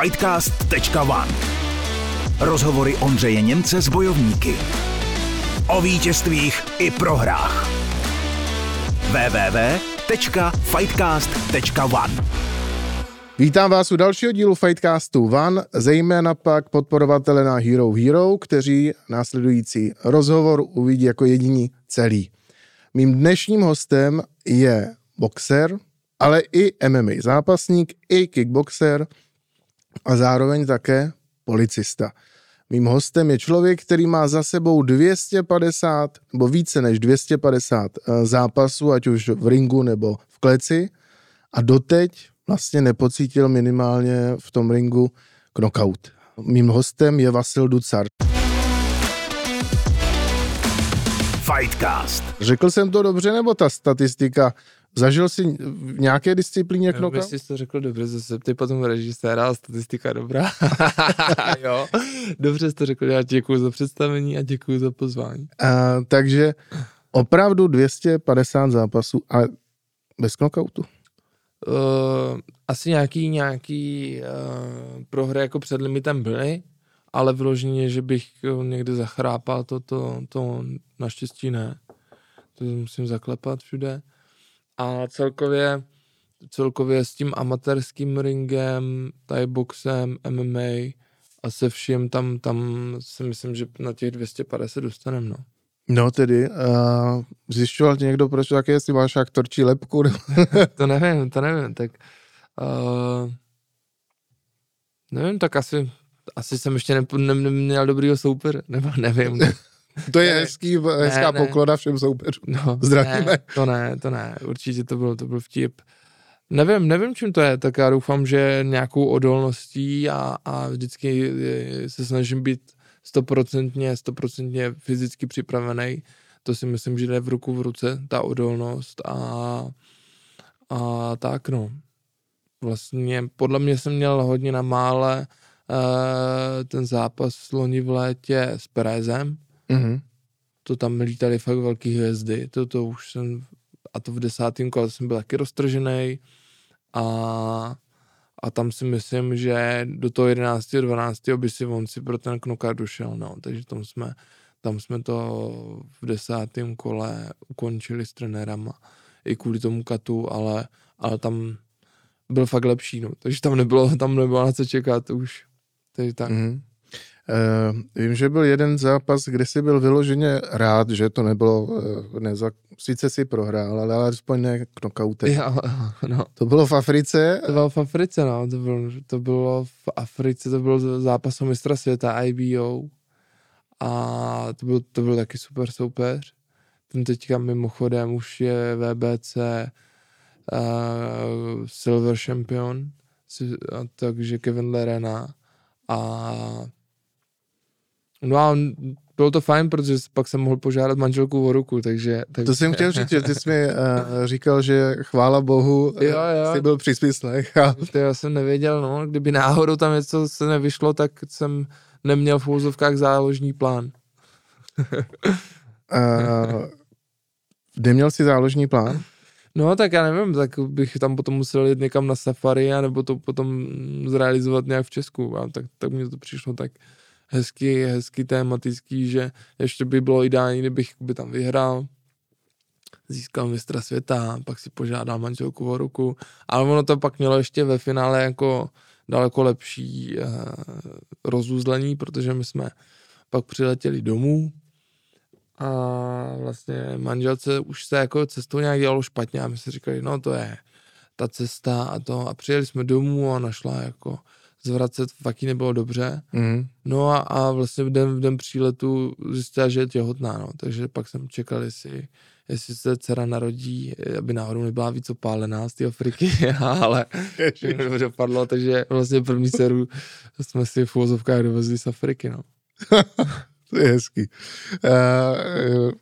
Fightcast.one Rozhovory Ondřeje Němce s bojovníky. O vítězstvích i prohrách. www.fightcast.one Vítám vás u dalšího dílu Fightcastu One, zejména pak podporovatele na Hero Hero, kteří následující rozhovor uvidí jako jediní celý. Mým dnešním hostem je boxer, ale i MMA zápasník, i kickboxer a zároveň také policista. Mým hostem je člověk, který má za sebou 250 nebo více než 250 eh, zápasů, ať už v ringu nebo v kleci a doteď vlastně nepocítil minimálně v tom ringu knockout. Mým hostem je Vasil Ducar. Fightcast. Řekl jsem to dobře, nebo ta statistika? Zažil jsi v nějaké disciplíně knockout? Jestli jsi to řekl dobře, zase ty potom režiséra a statistika dobrá. jo, dobře jsi to řekl, já děkuji za představení a děkuji za pozvání. Uh, takže opravdu 250 zápasů a bez knockoutu? Uh, asi nějaký, nějaký uh, prohry jako před limitem byly, ale vyloženě, že bych někde zachrápal, to, to, to naštěstí ne. To musím zaklepat všude. A celkově, celkově s tím amatérským ringem, thai boxem, MMA a se vším tam, tam si myslím, že na těch 250 dostaneme, no. No tedy, uh, zjišťoval tě někdo, proč také, jestli máš aktorčí lepku? to nevím, to nevím, tak uh, nevím, tak asi, asi jsem ještě ne, ne, neměl dobrýho souper, nebo nevím. To je hezký, hezká ne, poklona všem soupeřům. No, Zdravíme. Ne, to ne, to ne, určitě to byl, to byl vtip. Nevím, nevím, čím to je, tak já doufám, že nějakou odolností a, a vždycky se snažím být stoprocentně, stoprocentně fyzicky připravený. To si myslím, že jde v ruku v ruce, ta odolnost a, a tak no. Vlastně podle mě jsem měl hodně na mále uh, ten zápas loni v létě s Perezem. Mm-hmm. To tam lítali fakt velký hvězdy. To, to už jsem, a to v desátém kole jsem byl taky roztržený. A a tam si myslím, že do toho 11. 12. by si on si pro ten knockout došel, no, takže tam jsme, tam jsme to v desátém kole ukončili s trenérama i kvůli tomu katu, ale, ale tam byl fakt lepší, no, takže tam nebylo, tam nebylo na co čekat už, takže tak. Mm-hmm. Uh, vím, že byl jeden zápas, kde jsi byl vyloženě rád, že to nebylo, uh, neza, sice si prohrál, ale alespoň ne knockoutem. Jo, no. To bylo v Africe? To bylo v Africe, no, to bylo, to bylo v Africe, to byl zápas o mistra světa IBO a to byl, to byl taky super soupeř. Ten teďka mimochodem už je VBC uh, Silver Champion, takže Kevin Lerena a No a bylo to fajn, protože pak jsem mohl požádat manželku o ruku, takže... takže... To jsem chtěl říct, že ty jsi mi uh, říkal, že chvála bohu, jo, jo. jsi byl při smyslech. A... To já jsem nevěděl, no, kdyby náhodou tam něco se nevyšlo, tak jsem neměl v úzovkách záložní plán. uh, neměl jsi záložní plán? No, tak já nevím, tak bych tam potom musel jít někam na safari, nebo to potom zrealizovat nějak v Česku. A tak, tak mi to přišlo tak hezky, hezky tematický, že ještě by bylo ideální, kdybych by tam vyhrál, získal mistra světa, pak si požádal manželku o ruku, ale ono to pak mělo ještě ve finále jako daleko lepší eh, rozuzlení, protože my jsme pak přiletěli domů a vlastně manželce už se jako cestou nějak dělalo špatně a my si říkali, no to je ta cesta a to. A přijeli jsme domů a našla jako zvracet fakt jí nebylo dobře. Mm. No a, a vlastně v den, v den příletu zjistila, že je těhotná, no. takže pak jsem čekal, jestli, jestli se dcera narodí, aby náhodou nebyla víc opálená z té Afriky, ale všechno dopadlo, takže vlastně první dceru jsme si v uvozovkách dovezli z Afriky, no. to je hezký. Uh,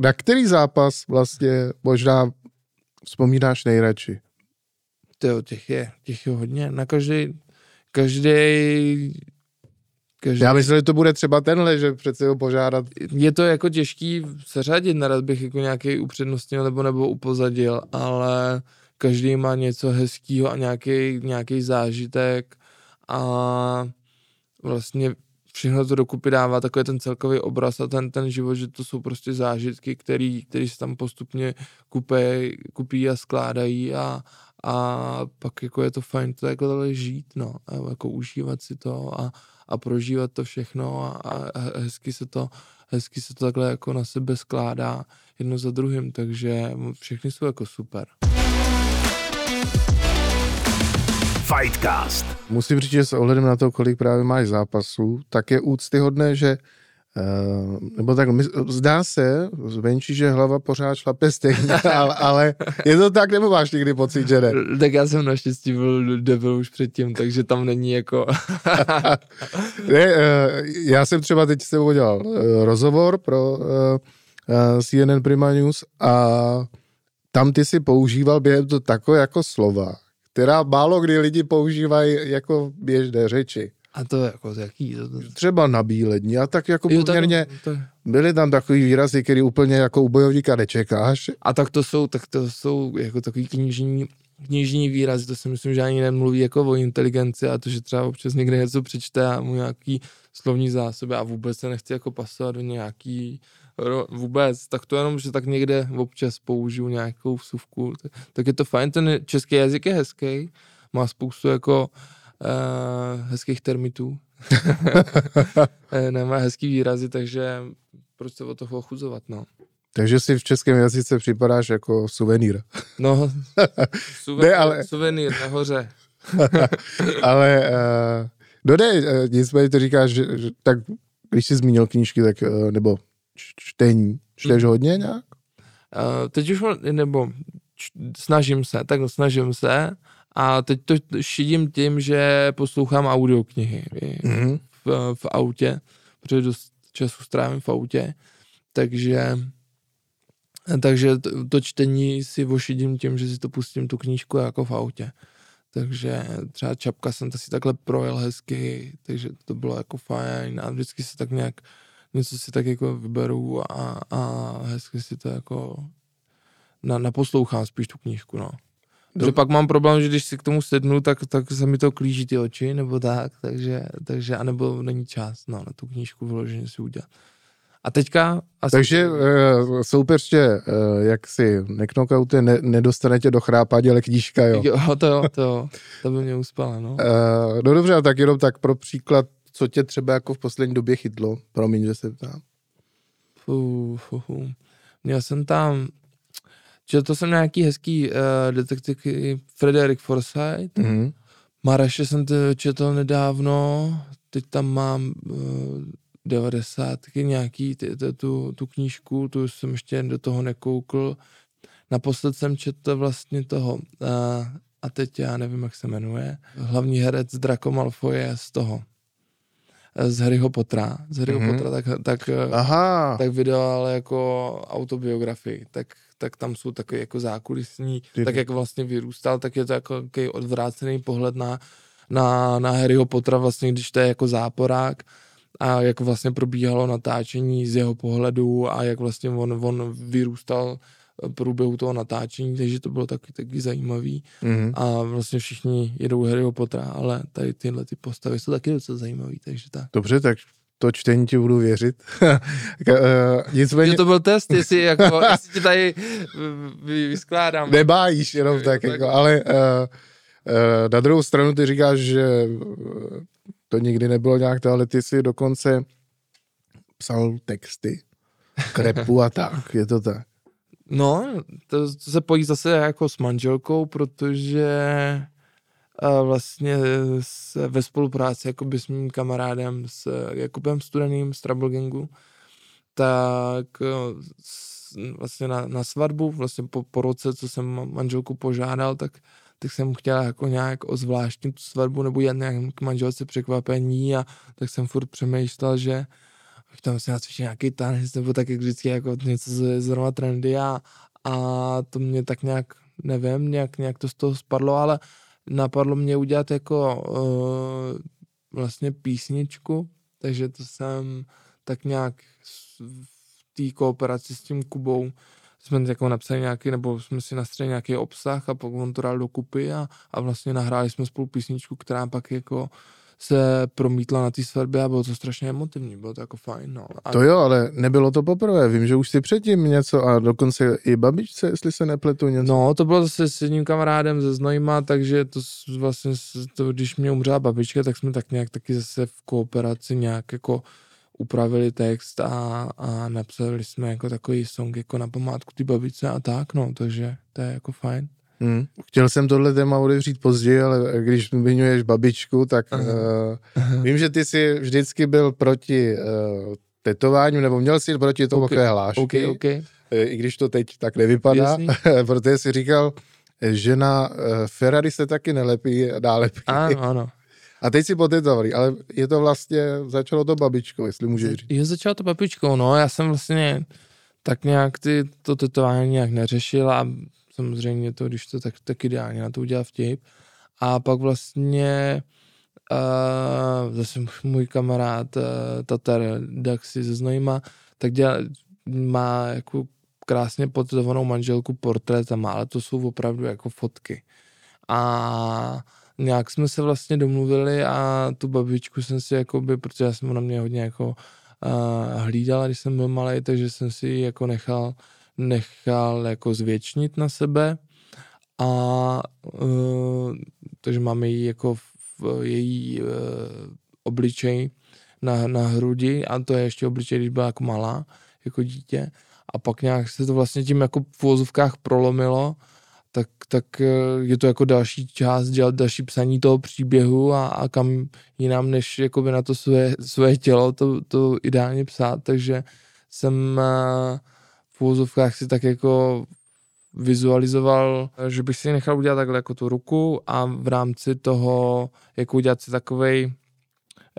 na který zápas vlastně možná vzpomínáš nejradši? To těch je, těch je hodně. Na každý, každý Každý... Já myslím, že to bude třeba tenhle, že přece ho požádat. Je to jako těžký seřadit, nerad bych jako nějaký upřednostnil nebo nebo upozadil, ale každý má něco hezkého a nějaký, nějaký zážitek a vlastně všechno to dokupy dává takový ten celkový obraz a ten, ten život, že to jsou prostě zážitky, který, který se tam postupně kupej, kupí a skládají a, a pak jako je to fajn to takhle žít, no, a jako užívat si to a, a prožívat to všechno a, a hezky se to hezky se to takhle jako na sebe skládá jedno za druhým, takže všechny jsou jako super. Fightcast. Musím říct, že s ohledem na to, kolik právě máš zápasů, tak je úctyhodné, že nebo tak, zdá se zvenčí, že hlava pořád šlape stejně, ale, ale je to tak, nebo máš někdy pocit, že ne? Tak já jsem naštěstí byl debil už předtím, takže tam není jako... ne, uh, já jsem třeba teď s tebou dělal uh, rozhovor pro CNN Prima News a tam ty si používal během to takové jako slova, která málo kdy lidi používají jako běžné řeči. A to je jako jaký? To, to... Třeba na bílední a tak jako jo, poměrně tak, to... byly tam takový výrazy, který úplně jako u bojovníka nečekáš. A tak to jsou, tak to jsou jako takový knižní, knižní výrazy, to si myslím, že ani nemluví jako o inteligenci a to, že třeba občas někde něco přečte a mu nějaký slovní zásoby a vůbec se nechci jako pasovat do nějaký vůbec, tak to jenom, že tak někde občas použiju nějakou vsuvku, tak, tak je to fajn, ten český jazyk je hezký, má spoustu jako uh, hezkých termitů, eh, nemá hezký výrazy, takže proč se o toho ochuzovat, no. Takže si v českém jazyce připadáš jako suvenýr. No, suvenýr, ne, ale... suvenýr nahoře. ale uh, no ne, nicméně to říkáš, že, že, tak když jsi zmínil knížky, tak uh, nebo čtení, čteš hmm. hodně nějak? Uh, teď už, nebo č, snažím se, tak snažím se, a teď to šidím tím, že poslouchám audioknihy mm-hmm. v, v autě, protože dost času strávím v autě, takže takže to, to čtení si vošidím tím, že si to pustím tu knížku jako v autě. Takže třeba Čapka jsem to si takhle projel hezky, takže to bylo jako fajn a vždycky si tak nějak něco si tak jako vyberu a, a hezky si to jako na, naposlouchám spíš tu knížku, no. Že pak mám problém, že když si k tomu sednu, tak, tak se mi to klíží ty oči, nebo tak, takže, takže anebo není čas, no, na tu knížku vyloženě si udělat. A teďka... Asi... Takže uh, soupeřtě, uh, jak si neknokaute, ne, nedostane tě do chrápání, ale knížka, jo. Jo, to jo, to jo, to by mě uspala, no. Uh, no dobře, a tak jenom tak pro příklad, co tě třeba jako v poslední době chytlo, promiň, že se ptám. Fuh, fuh, fuh. Měl jsem tam Četl to jsem nějaký hezký uh, detektivky Frederick Forsyth. Mm-hmm. Maraše jsem to četl nedávno, teď tam mám uh, 90 nějaký ty, ty, tu, tu knížku, tu jsem ještě do toho nekoukl. Naposled jsem četl vlastně toho, uh, a teď já nevím, jak se jmenuje, hlavní herec Draco Malfoy je z toho, z Harryho Pottera, z Harryho mm-hmm. Pottera, tak, tak, Aha. tak vydal jako autobiografii, tak tak tam jsou takové jako zákulisní, Ty. tak jak vlastně vyrůstal, tak je to jako takový odvrácený pohled na, na, na Harryho Pottera vlastně, když to je jako záporák a jak vlastně probíhalo natáčení z jeho pohledu a jak vlastně on, on vyrůstal průběhu toho natáčení, takže to bylo taky, taky zajímavý mm-hmm. a vlastně všichni jedou Harryho Pottera, ale tady tyhle ty postavy jsou taky docela zajímavý, takže tak. Dobře, tak to čtení ti budu věřit. Eh, nicméně... To byl test, jestli, jako, jestli ti tady vyskládám. Nebájíš jenom tak, tak. Jako, ale uh, uh, na druhou stranu ty říkáš, že to nikdy nebylo nějak to, ale ty si dokonce psal texty, krepu a tak, je to tak. No, to, to se pojí zase jako s manželkou, protože vlastně s, ve spolupráci jakoby s mým kamarádem, s Jakubem Studeným z Trouble Gangu, tak s, vlastně na, na svatbu, vlastně po, po roce, co jsem manželku požádal, tak, tak jsem chtěla jako nějak ozvláštnit tu svatbu nebo jen nějak k manželce překvapení a tak jsem furt přemýšlel, že tam si nacvičit nějaký tanec nebo tak jak vždycky jako něco z, zrovna trendy a, a to mě tak nějak, nevím, nějak, nějak to z toho spadlo, ale napadlo mě udělat jako uh, vlastně písničku, takže to jsem tak nějak v té kooperaci s tím Kubou jsme jako napsali nějaký, nebo jsme si nastřeli nějaký obsah a pak on to dal dokupy a, a vlastně nahráli jsme spolu písničku, která pak jako se promítla na té svatbě a bylo to strašně emotivní, bylo to jako fajn, no. A To jo, ale nebylo to poprvé. Vím, že už si předtím něco a dokonce i babičce, jestli se nepletu něco. No, to bylo zase s jedním kamarádem ze Znojma, takže to vlastně, to, když mě umřela babička, tak jsme tak nějak taky zase v kooperaci nějak jako upravili text a, a napsali jsme jako takový song jako na památku ty babičce a tak, no, takže to je jako fajn. Hmm. Chtěl jsem tohle téma otevřít později, ale když zmiňuješ babičku, tak Aha. uh, vím, že ty jsi vždycky byl proti uh, tetování, nebo měl jsi proti tomu Ok, okay. hlášky, OK, OK. eh, i když to teď tak nevypadá, protože jsi říkal, že na uh, Ferrari se taky nelepí nálepky. Ano, ano. A teď si potetovali, ale je to vlastně, začalo to babičkou, jestli můžeš říct. Je začalo to babičkou, no, já jsem vlastně tak nějak ty, to tetování nějak neřešil a samozřejmě to, když to tak, tak ideálně na to udělal vtip. A pak vlastně uh, zase můj kamarád uh, Tatar Daxi ze Znojma, tak dělá, má jako krásně potetovanou manželku portrétama, ale to jsou opravdu jako fotky. A nějak jsme se vlastně domluvili a tu babičku jsem si jakoby, protože já jsem na mě hodně jako uh, hlídala, když jsem byl malý, takže jsem si ji jako nechal, nechal jako zvětšnit na sebe a uh, takže máme ji jako v její uh, obličej na, na hrudi a to je ještě obličej, když byla jako malá, jako dítě. A pak nějak se to vlastně tím jako v vozovkách prolomilo tak, tak eh, je to jako další část, dělat další psaní toho příběhu a, a kam jinam, než jakoby na to své, své tělo to, to ideálně psát, takže jsem eh, v úvozovkách si tak jako vizualizoval, že bych si nechal udělat takhle jako tu ruku a v rámci toho, jako udělat si takovej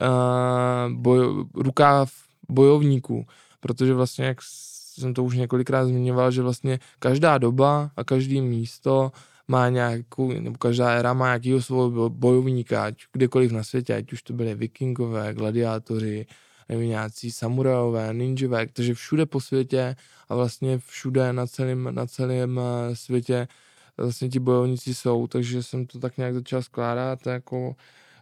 uh, boj, rukáv bojovníků, protože vlastně jak jsem to už několikrát zmiňoval, že vlastně každá doba a každý místo má nějakou, nebo každá éra má nějakého svého bojovníka, ať kdekoliv na světě, ať už to byly vikingové, gladiátoři, nebo nějací samurajové, ninjové, takže všude po světě a vlastně všude na celém, na celém eh, světě vlastně ti bojovníci jsou, takže jsem to tak nějak začal skládat jako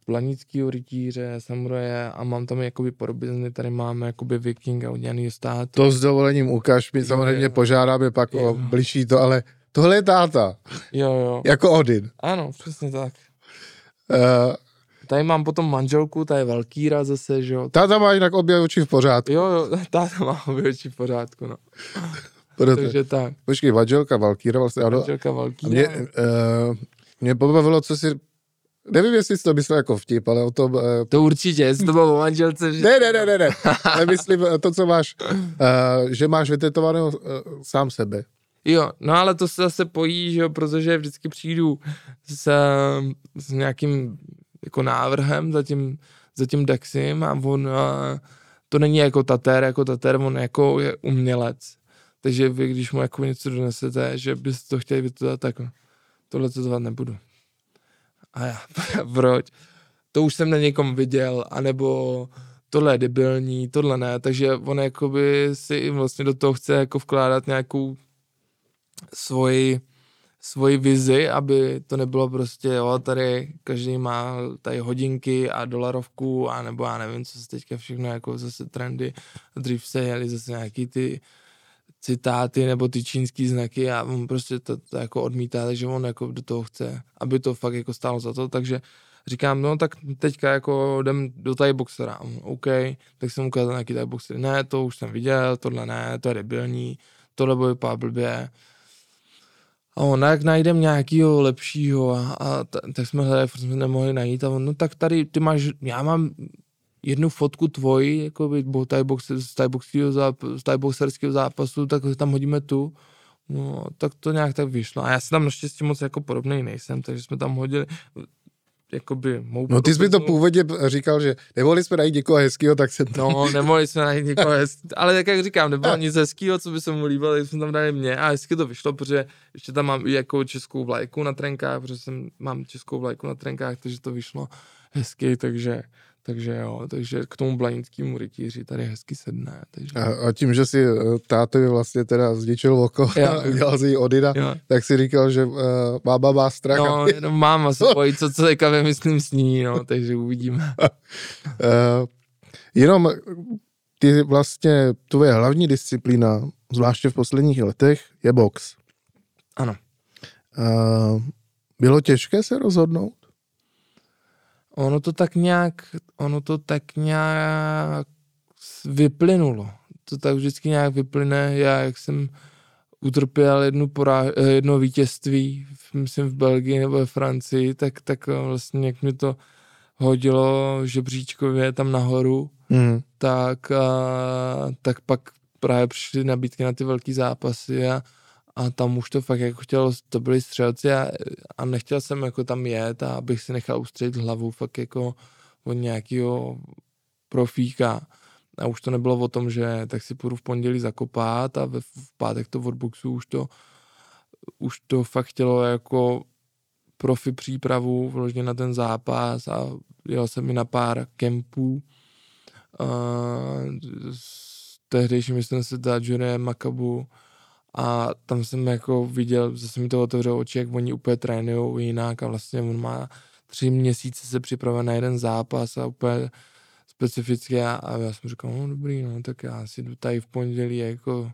blanickýho rytíře, samuraje a mám tam jakoby podobizny, tady máme jakoby vikinga udělaný stát. To s dovolením ukaž, my samozřejmě požádáme pak Jo. o bližší to, ale tohle je táta, Jo, jo. jako Odin. Ano, přesně tak. Uh, Tady mám potom manželku, ta je Valkýra zase, že jo. táta má jinak obě oči v pořádku. Jo, jo, táta má obě oči v pořádku, no. Proto, Takže tak, počkej, manželka Valkýra vlastně, ano. manželka Valkýra. mě, uh, mě pobavilo, co si, nevím, jestli jsi to myslel jako vtip, ale o tom, uh, To určitě, jestli to bylo o manželce, že... ne, ne, ne, ne, ne, myslím eh, to, co máš, uh, že máš vytetovaného uh, sám sebe. Jo, no ale to se zase pojí, že jo, protože vždycky přijdu s, s nějakým jako návrhem za tím, za tím Daxim a on a, to není jako tater, jako tater, on jako je umělec. Takže vy, když mu jako něco donesete, že byste to chtěli vytetovat, tak tohle tetovat nebudu. A já, proč? To už jsem na někom viděl, anebo tohle je debilní, tohle ne, takže on jakoby si vlastně do toho chce jako vkládat nějakou svoji, svoji vizi, aby to nebylo prostě, jo, tady každý má tady hodinky a dolarovku a nebo já nevím, co se teďka všechno jako zase trendy, dřív se jeli zase nějaký ty citáty nebo ty čínský znaky a on prostě to, to jako odmítá, takže on jako do toho chce, aby to fakt jako stálo za to, takže říkám, no tak teďka jako jdem do Thai boxera. OK, tak jsem ukázal nějaký Thai boxer. Ne, to už jsem viděl, tohle ne, to je debilní, tohle bude vypadat blbě. A on, jak najdem nějakýho lepšího a, a tak jsme hledali, furt jsme nemohli najít a on, no tak tady ty máš, já mám jednu fotku tvoji, jako by box, z thai boxerského záp- z thai boxerského zápasu, tak tam hodíme tu. No, tak to nějak tak vyšlo. A já si tam naštěstí moc jako podobný nejsem, takže jsme tam hodili jakoby mou No ty jsi mi to původně říkal, že nemohli jsme najít někoho hezkého, tak jsem to... No, nemohli jsme najít někoho hezký, ale tak jak říkám, nebylo nic hezkého, co by se mu líbilo, tak jsme tam dali mě. A hezky to vyšlo, protože ještě tam mám i jako českou vlajku na trenkách, protože jsem, mám českou vlajku na trenkách, takže to vyšlo hezky, takže takže jo, takže k tomu blanickému rytíři tady hezky sedne. Takže... A, a tím, že si eh, tátovi vlastně teda zničil oko a udělal si Odina, jo. tak si říkal, že uh, máma má strach. No, no máma se bojí, co, co teďka vymyslím s ní, no, takže uvidíme. uh, jenom ty vlastně, tvoje hlavní disciplína, zvláště v posledních letech, je box. Ano. Uh, bylo těžké se rozhodnout? Ono to tak nějak, ono to tak nějak vyplynulo. To tak vždycky nějak vyplyne. Já, jak jsem utrpěl jednu porá, eh, jedno vítězství, myslím v Belgii nebo ve Francii, tak, tak vlastně jak mi to hodilo žebříčkově tam nahoru, mm. tak, a, tak pak právě přišly nabídky na ty velký zápasy a, a tam už to fakt jako chtělo, to byli střelci a, a nechtěl jsem jako tam jet a abych si nechal ustřelit hlavu fakt jako od nějakého profíka. A už to nebylo o tom, že tak si půjdu v pondělí zakopat a v, v pátek to od boxu už to, už to fakt chtělo jako profi přípravu vložně na ten zápas a jel jsem mi na pár kempů uh, s tehdejším myslím se Jurem Makabu a tam jsem jako viděl, zase mi to otevřelo oči, jak oni úplně trénují jinak a vlastně on má tři měsíce se připravuje na jeden zápas a úplně specificky a, a já jsem říkal, no dobrý, no tak já si jdu tady v pondělí jako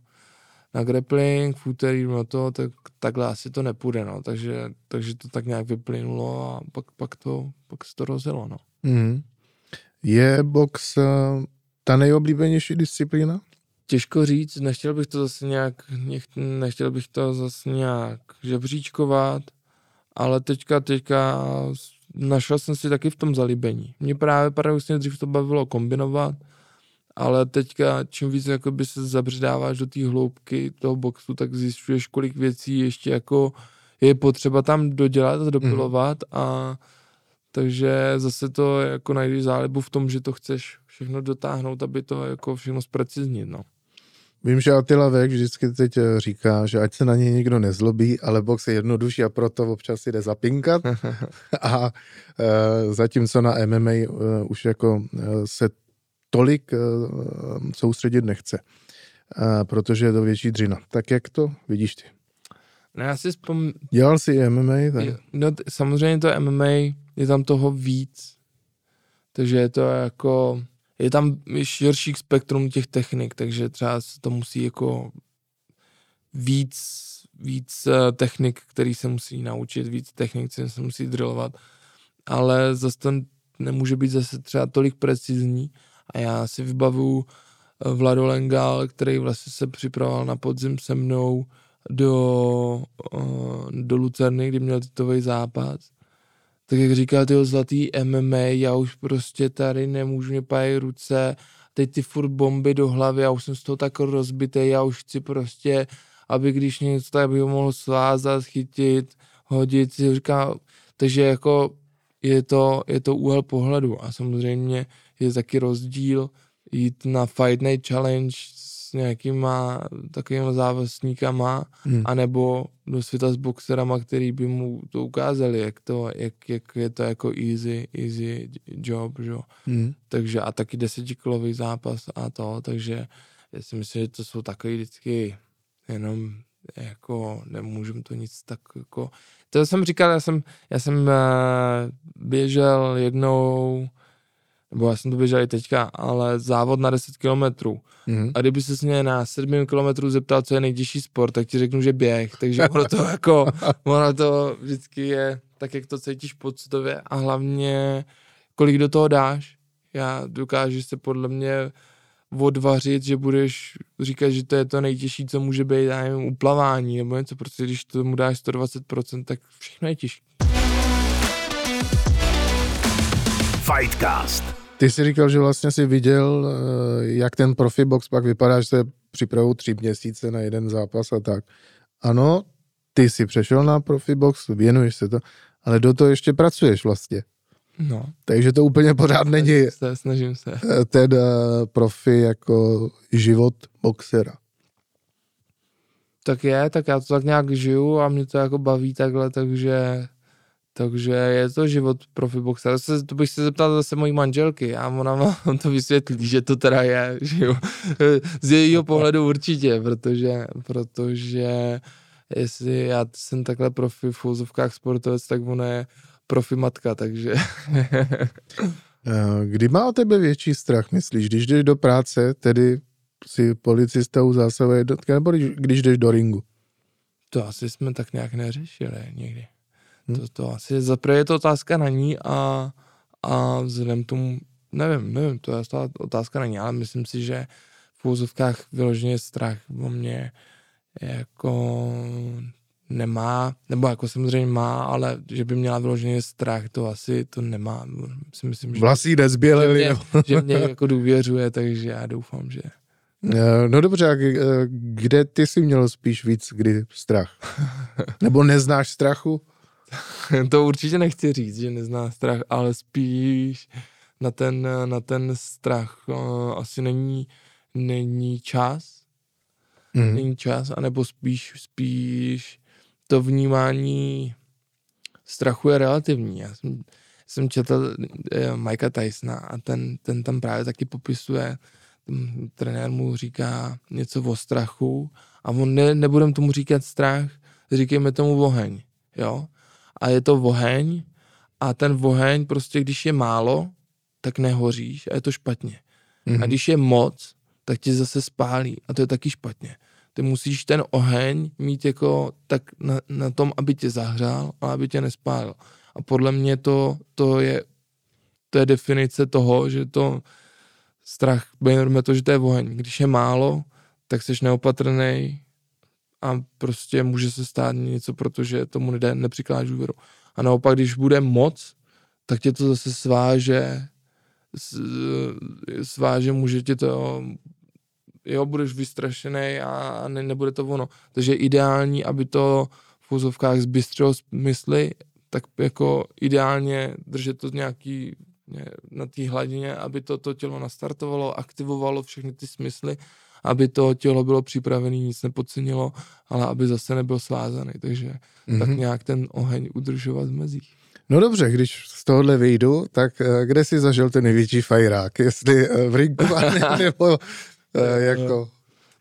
na grappling, v úterý no to, tak takhle asi to nepůjde, no, takže, takže to tak nějak vyplynulo a pak, pak, to, pak se to rozjelo, no. Mm. Je box uh, ta nejoblíbenější disciplína? Těžko říct, nechtěl bych to zase nějak, nechtěl bych to zase nějak žebříčkovat, ale teďka, teďka našel jsem si taky v tom zalíbení. Mě právě paradoxně dřív to bavilo kombinovat, ale teďka čím víc jakoby se zabředáváš do té hloubky toho boxu, tak zjišťuješ, kolik věcí ještě jako je potřeba tam dodělat a dopilovat mm. a takže zase to jako najdeš zálibu v tom, že to chceš všechno dotáhnout, aby to jako všechno zpreciznit, no. Vím, že Attila Vek vždycky teď eh, říká, že ať se na něj nikdo nezlobí, ale box je jednodušší a proto občas jde zapinkat. a e, zatímco na MMA e, eh, už jako e, se tolik e, soustředit nechce, e, protože je to větší dřina. Tak jak to vidíš ty? No já si vzpom... Dělal jsi MMA? Tak? No samozřejmě to MMA, je tam toho víc. Takže je to jako je tam širší spektrum těch technik, takže třeba se to musí jako víc, víc eh, technik, který se musí naučit, víc technik, který se musí drillovat, ale zase to nemůže být zase třeba tolik precizní. A já si vybavu eh, Vlado Lengal, který vlastně se připravoval na podzim se mnou do, eh, do Lucerny, kdy měl titulový zápas tak jak říká ty zlatý MMA, já už prostě tady nemůžu, mě pají ruce, teď ty furt bomby do hlavy, já už jsem z toho tak rozbitý, já už chci prostě, aby když něco, tak bych ho mohl svázat, chytit, hodit, si říká, takže jako je to, je to úhel pohledu a samozřejmě je taky rozdíl jít na Fight Night Challenge nějakýma takovými závazníkama, hmm. anebo do světa s boxerama, který by mu to ukázali, jak, to, jak, jak je to jako easy, easy job, že? Hmm. Takže a taky desetikilový zápas a to, takže já si myslím, že to jsou takový vždycky jenom jako nemůžu to nic tak jako, to jsem říkal, já jsem, já jsem uh, běžel jednou nebo já jsem to běžel i teďka, ale závod na 10 kilometrů. Mm-hmm. A kdyby se mě na 7 kilometrů zeptal, co je nejtěžší sport, tak ti řeknu, že běh. Takže ono to jako, ono to vždycky je tak, jak to cítíš pocitově a hlavně, kolik do toho dáš. Já dokážu se podle mě odvařit, že budeš říkat, že to je to nejtěžší, co může být, já nevím, uplavání nebo něco, protože když tomu dáš 120%, tak všechno je těžké. Fightcast. Ty jsi říkal, že vlastně si viděl, eh, jak ten profi box pak vypadá, že se připravují tři měsíce na jeden zápas a tak. Ano, ty jsi přešel na profi box, věnuješ se to, ale do toho ještě pracuješ vlastně. No. Takže to úplně pořád není se, snažím se. Eh, ten uh, profi jako život boxera. Tak je, tak já to tak nějak žiju a mě to jako baví takhle, takže takže je to život profiboxera. To, to bych se zeptal zase mojí manželky a ona vám to vysvětlí, že to teda je, že jo. Z jejího pohledu určitě, protože, protože jestli já jsem takhle profi v úzovkách sportovec, tak ona je profi matka, takže... Eh, kdy má o tebe větší strach, myslíš? Když jdeš do práce, tedy si policistou zásahuje nebo když, když jdeš do ringu? To asi jsme tak nějak neřešili někdy. Hmm. To, to asi zaprvé je to otázka na ní a, a vzhledem tomu, nevím, nevím, to je otázka na ní, ale myslím si, že v úzovkách vyloženě strach o mě jako nemá, nebo jako samozřejmě má, ale že by měla vyloženě strach, to asi to nemá. Si myslím, že, Vlasí nezbělili. Že mě, že mě jako důvěřuje, takže já doufám, že... Eh, no dobře, a kde ty jsi měl spíš víc kdy strach? Nebo neznáš strachu? to určitě nechci říct, že nezná strach, ale spíš na ten, na ten strach uh, asi není, není čas. Mm. Není čas, anebo spíš, spíš to vnímání strachu je relativní. Já jsem, jsem četl uh, Mikea Tysona a ten, ten tam právě taky popisuje, ten trenér mu říká něco o strachu a on ne, nebudem tomu říkat strach, říkejme tomu oheň, jo a je to oheň a ten oheň prostě, když je málo, tak nehoříš a je to špatně. Mm-hmm. A mhm. když je moc, tak tě zase spálí a to je taky špatně. Ty musíš ten oheň mít jako tak na, na tom, aby tě zahřál a aby tě nespálil. A podle mě to, to je to je definice toho, že to strach, berme to, že to je oheň. Když je málo, tak jsi neopatrný, a prostě může se stát něco, protože tomu lidé nepřikládáš důvěru. A naopak, když bude moc, tak tě to zase sváže, sváže, může tě to, jo, budeš vystrašený a ne, nebude to ono. Takže ideální, aby to v úzovkách zbystřilo mysli, tak jako ideálně držet to nějaký na té hladině, aby to, to tělo nastartovalo, aktivovalo všechny ty smysly aby to tělo bylo připravené, nic nepodcenilo, ale aby zase nebyl svázaný. Takže mm-hmm. tak nějak ten oheň udržovat v mezích. No dobře, když z tohohle vyjdu, tak uh, kde jsi zažil ten největší fajrák? Jestli uh, v ringu nebo uh, jako...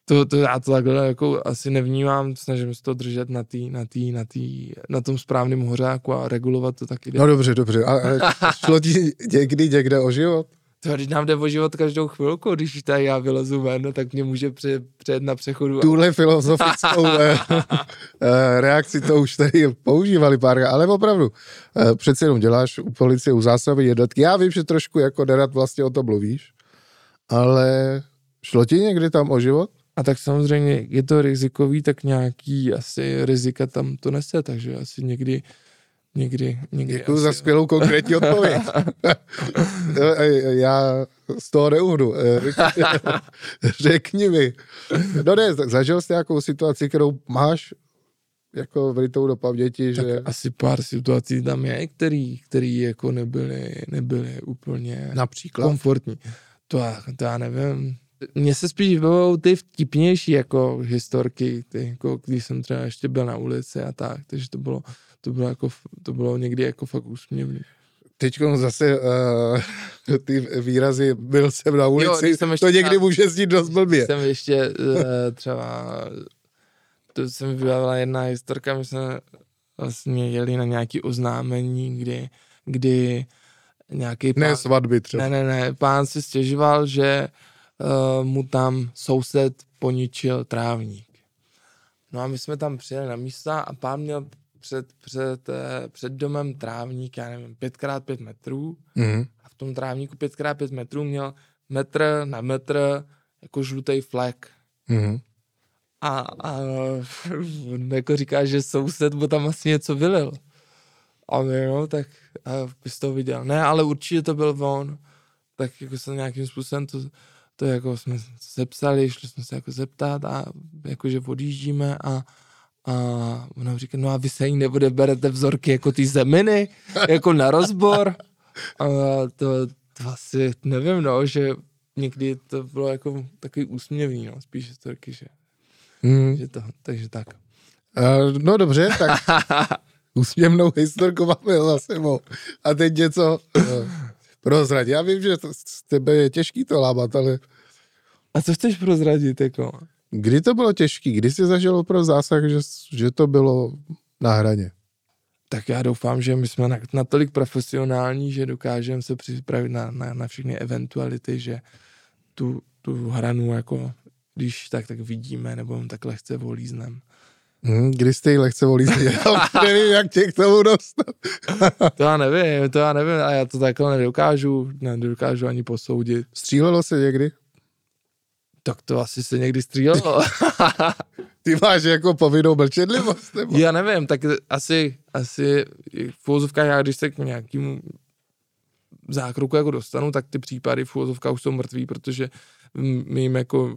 To, to, já to takhle jako asi nevnímám, snažím se to držet na, tý, na, tý, na, tý, na tom správném hořáku a regulovat to taky. No dobře, dobře. A, a šlo ti někdy někde o život? To, když nám jde o život každou chvilku, když tady já vylezu ven, tak mě může pře, přejet na přechodu. Tuhle filozofickou eh, eh, reakci to už tady používali pár, ale opravdu, eh, přece jenom děláš u policie, u zásavy jednotky. Já vím, že trošku jako nerad vlastně o tom mluvíš, ale šlo ti někdy tam o život? A tak samozřejmě je to rizikový, tak nějaký asi rizika tam to nese, takže asi někdy Někdy, někdy. Děkuji za skvělou konkrétní odpověď. Já z toho neuhnu. Řekni mi. No ne, zažil jsi nějakou situaci, kterou máš jako vrytou do paměti, tak že... asi pár situací tam je, který, který jako nebyly, nebyly úplně Například? komfortní. To já, to já nevím. Mně se spíš vybavují ty vtipnější jako historky, ty, jako když jsem třeba ještě byl na ulici a tak, takže to bylo to bylo, jako, to bylo někdy jako fakt úsměvný. Teď zase uh, ty výrazy, byl jsem na ulici, jo, jsem ještě to někdy na, může znít dost blbě. Jsem ještě uh, třeba, to se mi vybavila jedna historka, my jsme vlastně jeli na nějaký oznámení, kdy, kdy nějaký pán... Ne svatby třeba. Ne, ne, ne, pán si stěžoval, že uh, mu tam soused poničil trávník. No a my jsme tam přijeli na místa a pán měl před, před, eh, před domem trávník, já nevím, 5x5 metrů mm. a v tom trávníku 5x5 metrů měl metr na metr jako žlutý flek. Mm. A, a on jako říká, že soused mu tam asi něco vylil. A my, no, tak a bys to viděl. Ne, ale určitě to byl on. Tak jako se nějakým způsobem to, to jako jsme se psali, šli jsme se jako zeptat a jakože odjíždíme a a ona říká, no a vy se jí berete vzorky jako ty zeminy, jako na rozbor. A to, to asi nevím, no, že někdy to bylo jako takový úsměvný, no, spíš historky, že, hmm. že to, takže tak. Uh, no dobře, tak úsměvnou historku máme za sebou. A teď něco uh, prozradit. Já vím, že to, z tebe je těžký to lámat, ale A co chceš prozradit, jako? Kdy to bylo těžký? Kdy jsi zažil pro zásah, že, že to bylo na hraně? Tak já doufám, že my jsme na- natolik profesionální, že dokážeme se připravit na, na, na všechny eventuality, že tu, tu hranu jako když tak, tak vidíme, nebo tak lehce volíznem. Hmm, kdy jste jí lehce volí Já nevím, jak tě k tomu dostat. To já nevím, to já nevím a já to takhle nedokážu, nedokážu ani posoudit. Střílelo se někdy? Tak to asi se někdy střílelo. Ty máš jako povinnou mlčenlivost? Nebo? já nevím, tak asi, asi v úvozovkách já když se k nějakému zákroku jako dostanu, tak ty případy v úvozovkách už jsou mrtví, protože my jim jako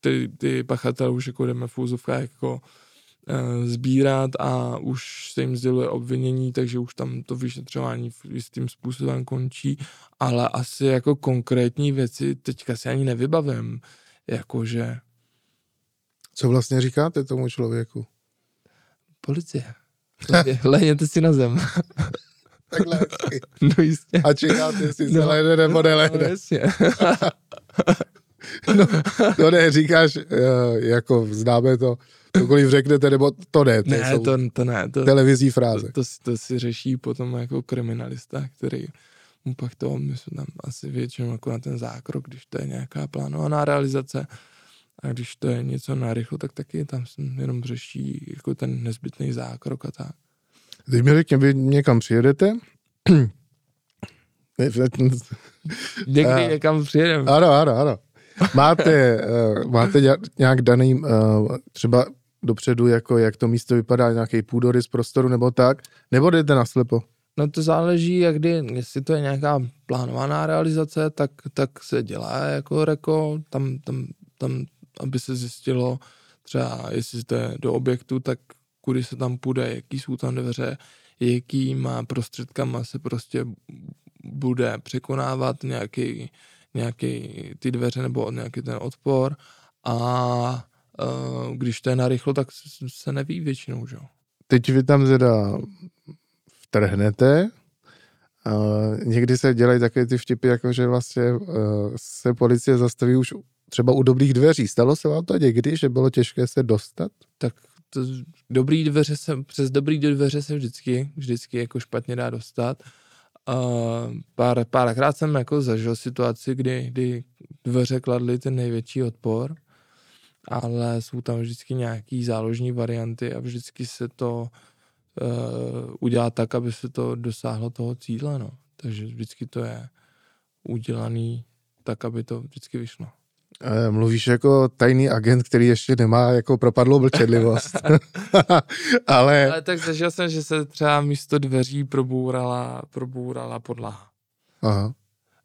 ty, ty pachatele už jako jdeme v úvozovkách jako uh, sbírat a už se jim sděluje obvinění, takže už tam to vyšetřování jistým způsobem končí, ale asi jako konkrétní věci teďka si ani nevybavím, jakože Co vlastně říkáte tomu člověku? policie. Prostě Lehněte si na zem. Takhle. No jistě. A čekáte, jestli se No. lehne nebo No, nelehne. jasně. No, to ne, říkáš, eh, jako známe to, cokoliv řeknete, nebo to ne, to ne, to, to ne. To, televizní to, fráze. to, si- to si řeší potom jako kriminalista, který mu pak to, my jsme tam asi většinou jako na ten zákrok, když to je nějaká plánovaná realizace a když to je něco narychlo, tak taky tam se jenom řeší jako ten nezbytný zákrok a tak. Teď mi řekni, vy někam přijedete, Někdy někam přijedeme. ano, ano, ano. Máte, uh, máte ně- nějak daný, uh, třeba dopředu, jako jak to místo vypadá, nějaký půdorys prostoru nebo tak, nebo jdete naslepo? No to záleží, jak kdy, jestli to je nějaká plánovaná realizace, tak, tak se dělá jako reko, tam, tam, tam, aby se zjistilo třeba, jestli je do objektu, tak kudy se tam půjde, jaký jsou tam dveře, jakýma prostředkama se prostě bude překonávat nějaký, nějaký ty dveře nebo nějaký ten odpor a uh, když to je narychlo, tak se neví většinou, že. Teď vy tam teda vtrhnete, uh, někdy se dělají takové ty vtipy, jako že vlastně uh, se policie zastaví už třeba u dobrých dveří. Stalo se vám to někdy, že bylo těžké se dostat? tak to, dobrý dveře se, přes dobrý dveře se vždycky, vždycky jako špatně dá dostat. Uh, pár, párkrát jsem jako zažil situaci, kdy, kdy dveře kladly ten největší odpor, ale jsou tam vždycky nějaký záložní varianty a vždycky se to uh, udělá tak, aby se to dosáhlo toho cíle, no. Takže vždycky to je udělaný tak, aby to vždycky vyšlo. Eh, Mluvíš jako tajný agent, který ještě nemá jako propadlou mlčenlivost. Ale Ale tak zažil jsem, že se třeba místo dveří probourala, probourala podlaha. aha.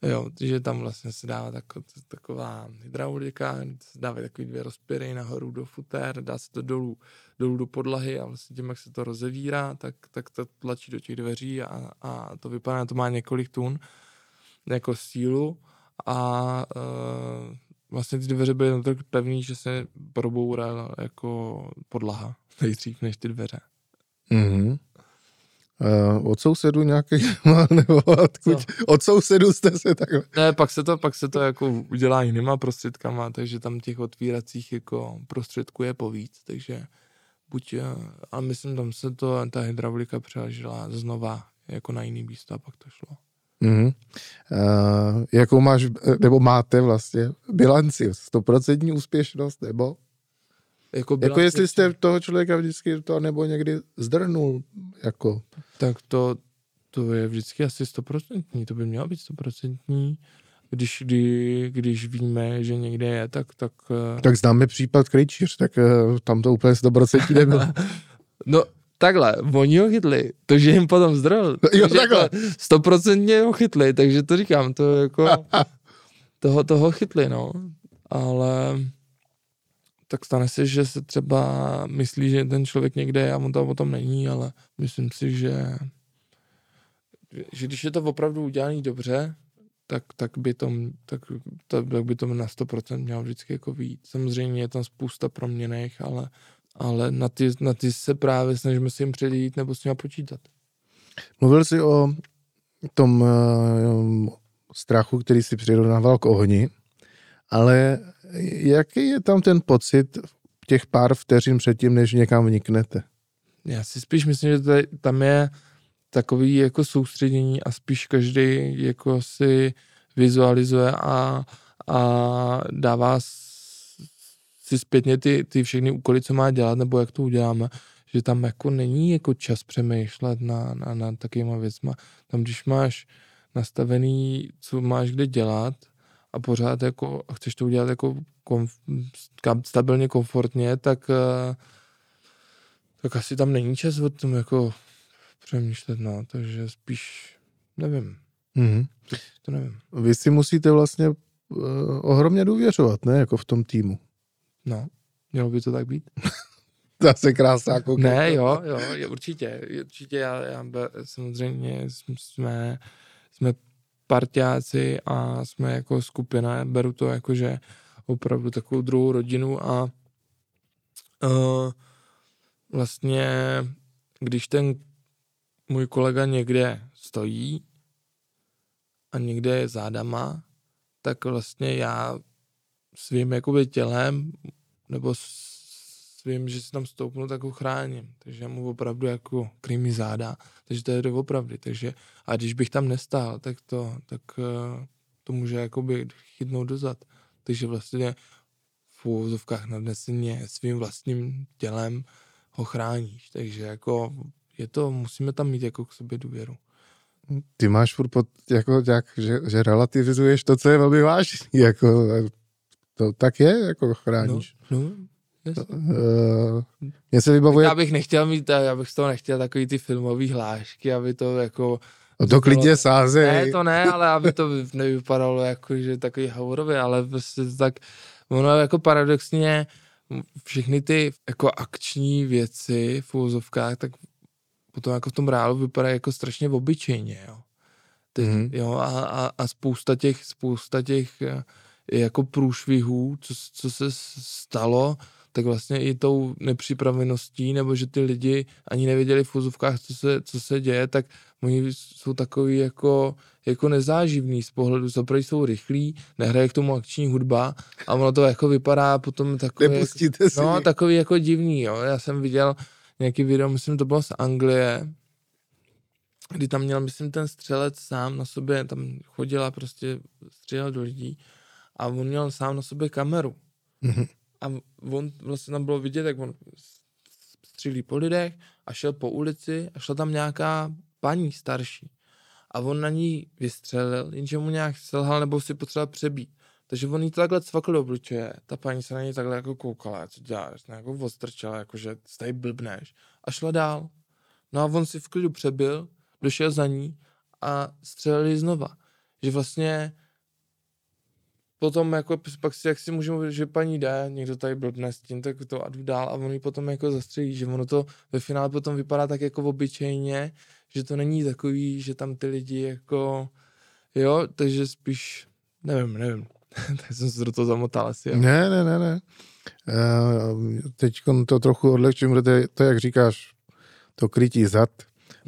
Jo, že tam vlastně se dává tako, taková hydraulika, se dávají takový dvě rozpěry nahoru do futér, dá se to dolů, dolů do podlahy a vlastně tím, jak se to rozevírá, tak, tak to tlačí do těch dveří a, a to vypadá, to má několik tun jako sílu a uh, vlastně ty dveře byly natolik pevný, že se probourala jako podlaha nejdřív než ty dveře. Mhm. Uh, od sousedů nějaký, nebo odkud, od sousedů jste se takhle. Ne, pak se to, pak se to jako udělá jinýma prostředkama, takže tam těch otvíracích jako prostředků je povíc, takže buď, eh, ale myslím, tam se to, ta hydraulika přeložila znova jako na jiný místo a pak to šlo. Mhm. Uh, jakou máš, nebo máte vlastně bilanci, stoprocentní úspěšnost, nebo? Jako, Jako jestli jste toho člověka vždycky to nebo někdy zdrhnul, jako. Tak to, to je vždycky asi stoprocentní, to by mělo být stoprocentní. Když, kdy, když víme, že někde je, tak, tak eh, Tak známe případ Krejčíř, tak uh, tam to úplně stoprocentní nebylo. No, takhle, oni ho chytli, to, že jim potom zdrhl. Jo, to, že takhle. jako Stoprocentně ho chytli, takže to říkám, to jako, toho, toho chytli, no. Ale tak stane se, že se třeba myslí, že ten člověk někde je a on tam o tom není, ale myslím si, že, že když je to opravdu udělané dobře, tak, tak, by to, tak, tak by to na 100% mělo vždycky jako víc. Samozřejmě je tam spousta proměných, ale, ale na ty, na ty se právě snažíme si jim předjít nebo s nimi počítat. Mluvil jsi o tom uh, strachu, který si přirovnával k ohni, ale jaký je tam ten pocit těch pár vteřin předtím, než někam vniknete? Já si spíš myslím, že tady, tam je takový jako soustředění a spíš každý jako si vizualizuje a, a dává si zpětně ty, ty všechny úkoly, co má dělat, nebo jak to uděláme, že tam jako není jako čas přemýšlet na, na, na takovýma věcma. Tam, když máš nastavený, co máš kde dělat a pořád jako chceš to udělat jako komf, stabilně, komfortně, tak, eh, tak asi tam není čas o tom jako přemýšlet, no, takže spíš nevím. Mm-hmm. To nevím. Vy si musíte vlastně uh, ohromně důvěřovat, ne, jako v tom týmu. No, mělo by to tak být. Zase krásná koukej. Ne, jo, jo, určitě, určitě já, já samozřejmě jsme, jsme partiáci a jsme jako skupina, beru to jako, že opravdu takovou druhou rodinu a uh, vlastně, když ten můj kolega někde stojí a někde je zádama, tak vlastně já svým jakoby tělem nebo svým, že si tam stoupnu, tak ho chráním. Takže já mu opravdu jako krýmí záda. Takže to je doopravdy. Takže, a když bych tam nestál, tak to, tak uh, to může jakoby chytnout dozad. Takže vlastně v úvozovkách nadneseně svým vlastním tělem ho chráníš. Takže jako je to, musíme tam mít jako k sobě důvěru. Ty máš furt pod, jako, jak, že, že relativizuješ to, co je velmi vážný, jako to tak je, jako chráníš. No, no, Uh, mě se vybavuje... Já bych nechtěl mít, já bych z toho nechtěl takový ty filmový hlášky, aby to jako... O to klidně sázej. Ne, to ne, ale aby to nevypadalo jako, že takový hourově, ale prostě tak, ono jako paradoxně všechny ty jako akční věci v úzovkách, tak potom jako v tom reálu vypadá jako strašně obyčejně, jo. Teď, mm-hmm. jo a, a, a, spousta těch, spousta těch eh, jako průšvihů, co, co se stalo, tak vlastně i tou nepřipraveností, nebo že ty lidi ani nevěděli v fuzovkách, co se, co se děje, tak oni jsou takový jako, jako nezáživný z pohledu, za jsou rychlí, nehraje k tomu akční hudba a ono to jako vypadá potom takový, Nepustíte si. no, takový jako divný, jo. Já jsem viděl nějaký video, myslím, to bylo z Anglie, kdy tam měl, myslím, ten střelec sám na sobě, tam chodila prostě střílel do lidí a on měl sám na sobě kameru. Mm-hmm. A on vlastně tam bylo vidět, jak on střílí po lidech a šel po ulici a šla tam nějaká paní starší. A on na ní vystřelil, jenže mu nějak selhal nebo si potřeboval přebít. Takže on jí takhle cvakl do obličeje. Ta paní se na něj takhle jako koukala, co děláš, jako ostrčela, jakože tady blbneš. A šla dál. No a on si v klidu přebil, došel za ní a střelili znova. Že vlastně potom jako pak si, jak si můžu, že paní jde, někdo tady blbne s tím, tak to a jdu dál a on ji potom jako zastřelí, že ono to ve finále potom vypadá tak jako obyčejně, že to není takový, že tam ty lidi jako, jo, takže spíš, nevím, nevím, tak jsem se do toho zamotal asi. Ne, ne, ne, ne. Uh, teď to trochu odlehčím, protože to, jak říkáš, to krytí zad,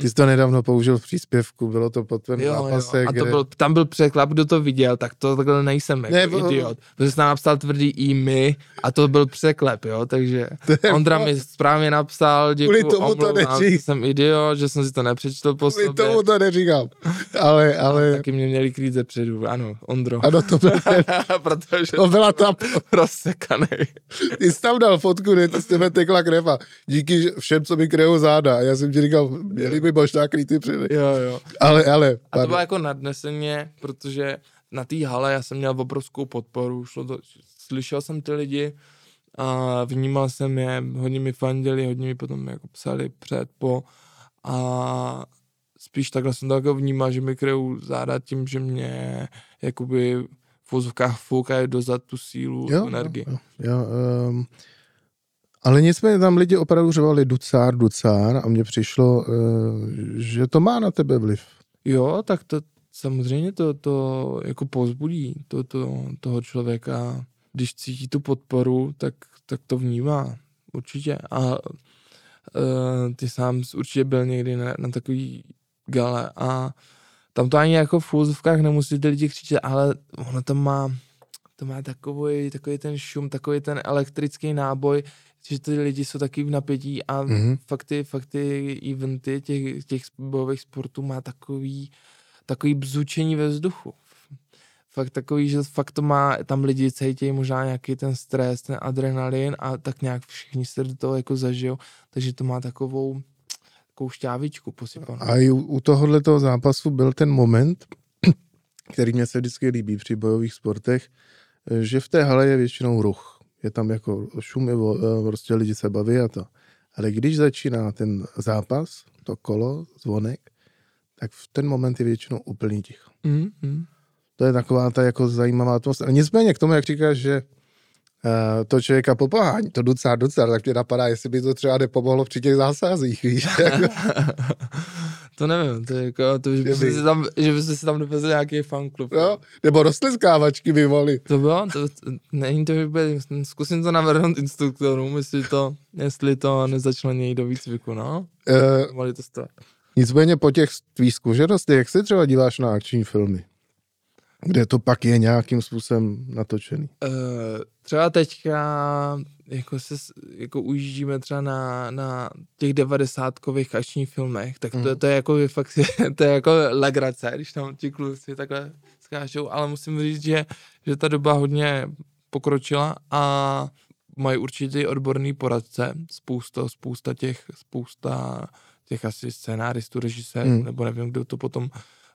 ty jsi to nedávno použil v příspěvku, bylo to po tvém zápase. Jo. A to kde... byl, tam byl překlad, kdo to viděl, tak to takhle nejsem jako ne, bo... idiot. Protože jsi nám napsal tvrdý i my a to byl překlep, jo, takže Ondra mi správně napsal, děkuji, tomu omlouvám, to jsem idiot, že jsem si to nepřečetl po Kvůli sobě. tomu to neříkám, ale, ale... A taky mě měli krýt ze předu, ano, Ondro. Ano, to byl ten... Protože to byla ta... rozsekanej. Ty jsi tam dal fotku, ne, ty z tebe tekla krev a díky všem, co mi krejou záda. A já jsem ti říkal, měli by by možná krytý přily. Jo, jo. Ale, ale. A to bylo jako nadneseně, protože na té hale já jsem měl obrovskou podporu, šlo to, slyšel jsem ty lidi a vnímal jsem je, hodně mi fandili, hodně mi potom jako psali před, po a spíš takhle jsem to jako vnímal, že mi kryjou záda tím, že mě jakoby v vozovkách foukají dozad tu sílu, jo, tu energii. Jo, jo, um, ale nicméně tam lidi opravdu řvali ducár, ducár a mně přišlo, eh, že to má na tebe vliv. Jo, tak to samozřejmě to, to jako pozbudí to, to, toho člověka. Když cítí tu podporu, tak, tak to vnímá. určitě. A uh, ty sám určitě byl někdy na, na takový gale a tam to ani jako v úzovkách nemusí ty lidi křičet, ale ono to má, to má takový, takový ten šum, takový ten elektrický náboj, že ty lidi jsou taky v napětí a mm-hmm. fakt, ty, fakt ty eventy těch, těch bojových sportů má takový, takový bzučení ve vzduchu. Fakt takový, že fakt to má, tam lidi cítí možná nějaký ten stres, ten adrenalin a tak nějak všichni se do toho jako zažijou, takže to má takovou, takovou šťávičku posypanou. A i u, u tohohle toho zápasu byl ten moment, který mě se vždycky líbí při bojových sportech, že v té hale je většinou ruch. Je tam jako šum, je, prostě lidi se baví a to. Ale když začíná ten zápas, to kolo, zvonek, tak v ten moment je většinou úplný ticho. Mm-hmm. To je taková ta jako zajímavá atmosféra. Nicméně k tomu, jak říkáš, že uh, to člověka popohání, to ducar, ducar, tak mě napadá, jestli by to třeba nepomohlo při těch zásazích, víš? to nevím, to je jako, to, že, by si tam, že by si tam dovezl nějaký fanklub. No, nebo roztleskávačky by mohli. To bylo, to, to, není to, by, zkusím to navrhnout instruktorům, jestli to, jestli to nezačlení do výcviku, no. Uh, to stát. Nicméně po těch tvých zkušenostech, jak se třeba díváš na akční filmy? Kde to pak je nějakým způsobem natočený? Uh, třeba teďka jako, se, jako ujíždíme třeba na, na těch devadesátkových akčních filmech, tak to, mm. to, je jako fakt, to je jako legrace, když tam ti kluci takhle skáčou, ale musím říct, že, že ta doba hodně pokročila a mají určitý odborný poradce, spousta, spousta těch, spousta těch asi scénáristů, režisérů, mm. nebo nevím, kdo to potom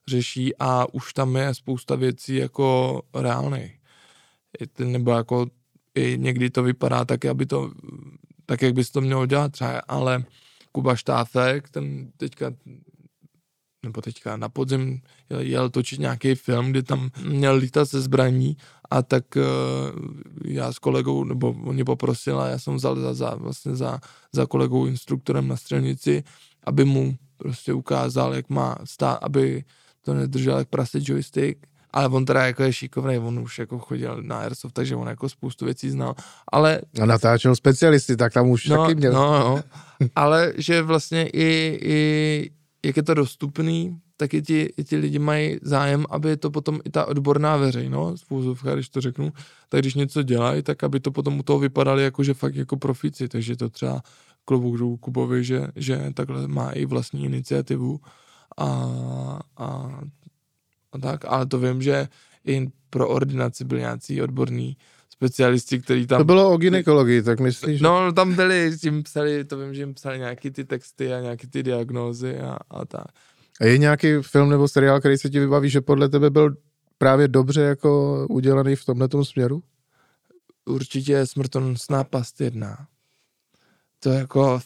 řeší a už tam je spousta věcí jako reálných. Nebo jako i někdy to vypadá tak, aby to, tak, jak bys to měl dělat třeba, ale Kuba Štáfek, ten teďka nebo teďka na podzim jel, jel točit nějaký film, kde tam měl lítat se zbraní a tak uh, já s kolegou, nebo oni poprosil a já jsem vzal za, za, vlastně za, za kolegou instruktorem na střelnici, aby mu prostě ukázal, jak má stát, aby to nedržel jak prase joystick, ale on teda jako je šikovný, on už jako chodil na Airsoft, takže on jako spoustu věcí znal, ale... A natáčel specialisty, tak tam už no, taky měl. No, no, ale že vlastně i, i jak je to dostupný, tak i ti, i ti lidi mají zájem, aby to potom i ta odborná veřejnost, v když to řeknu, tak když něco dělají, tak aby to potom u toho vypadali jako, že fakt jako profici, takže to třeba klobouk Kubovi, že, že takhle má i vlastní iniciativu a, a, a tak, ale to vím, že i pro ordinaci byli nějací odborní specialisti, kteří tam... To bylo o ginekologii, tak myslíš? No, tam byli, tím psali, to vím, že jim psali nějaký ty texty a nějaký ty diagnózy a, a tak. A je nějaký film nebo seriál, který se ti vybaví, že podle tebe byl právě dobře jako udělaný v tomhle směru? Určitě Smrtonosná past jedna. To jako,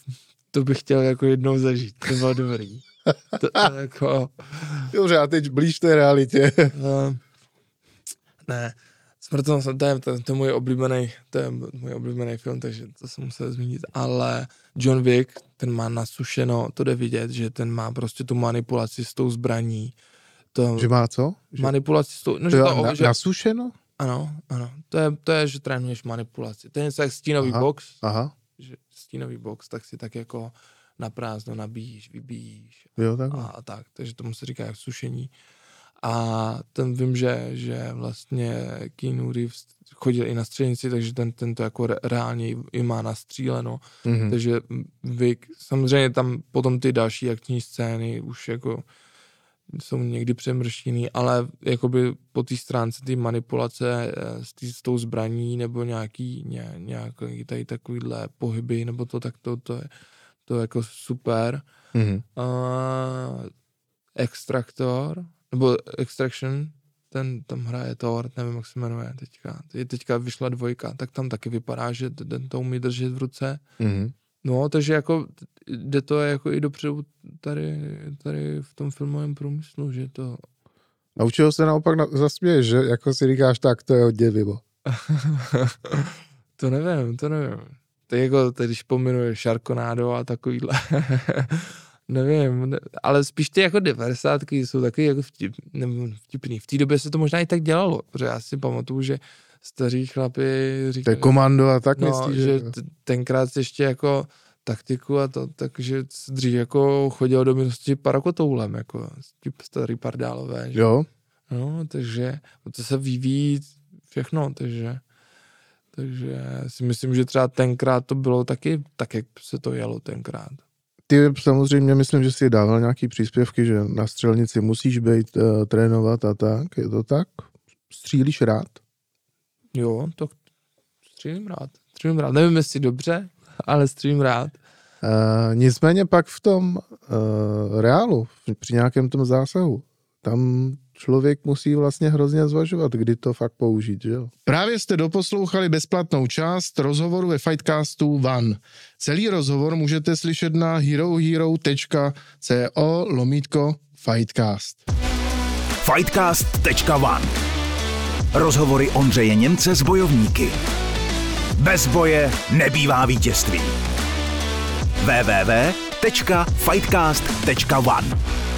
to bych chtěl jako jednou zažít, to bylo dobrý. To, to jako... Dobře, a teď blíž té realitě. No, ne, Smrtonosná, to je, to, to je můj oblíbený, to je můj oblíbený film, takže to jsem musel zmínit, ale John Wick, ten má nasušeno, to jde vidět, že ten má prostě tu manipulaci s tou zbraní. To, že má co? Manipulaci s tou, no, to že to, na, že, nasušeno? Ano, ano, to je, to je, že trénuješ manipulaci. To je něco jak stínový aha, box, aha. že stínový box, tak si tak jako na prázdno nabíjíš, vybíjíš jo, tak. A, a tak, takže tomu se říká jak sušení. A ten vím, že, že vlastně Keanu Reeves chodil i na střelnici, takže ten, ten to jako reálně i má nastříleno. Mm-hmm. Takže vy, samozřejmě tam potom ty další akční scény už jako jsou někdy přemrštěný, ale jakoby po té stránce ty manipulace eh, s, tý, s tou zbraní nebo nějaký, ně, nějaký tady takovýhle pohyby nebo to, tak to, to je to je jako super. Mm-hmm. Uh, Extractor, nebo Extraction, ten tam hraje Thor, nevím, jak se jmenuje teďka. Teď, teďka vyšla dvojka, tak tam taky vypadá, že ten to umí držet v ruce. Mm-hmm. No, takže jako jde to jako i dopředu tady, tady v tom filmovém průmyslu, že to... A u čeho se naopak na, zasměješ, že jako si říkáš, tak to je hodně mimo. to nevím, to nevím. To je jako, to když pominuje Sharknado a takovýhle. nevím, ne, ale spíš ty jako devadesátky jsou taky jako vtip, nebo vtipný. V té době se to možná i tak dělalo, protože já si pamatuju, že staří chlapi To říkají, je komando a tak no, myslíš, že t- tenkrát ještě jako taktiku a to, takže dřív jako chodil do minulosti parakotoulem, jako ti starý pardálové, že? Jo, No, takže to se vyvíjí všechno, takže takže si myslím, že třeba tenkrát to bylo taky tak, jak se to jelo tenkrát. ty samozřejmě myslím, že si dával nějaký příspěvky, že na střelnici musíš být, uh, trénovat a tak, je to tak? Střílíš rád? Jo, to střílím rád. Střílím rád. Nevím, jestli dobře, ale střílím rád. Uh, nicméně pak v tom uh, reálu, při nějakém tom zásahu, tam člověk musí vlastně hrozně zvažovat, kdy to fakt použít, že jo? Právě jste doposlouchali bezplatnou část rozhovoru ve Fightcastu One. Celý rozhovor můžete slyšet na herohero.co lomítko Fightcast. Fightcast.one Rozhovory Ondřeje Němce s bojovníky. Bez boje nebývá vítězství. www.fightcast.one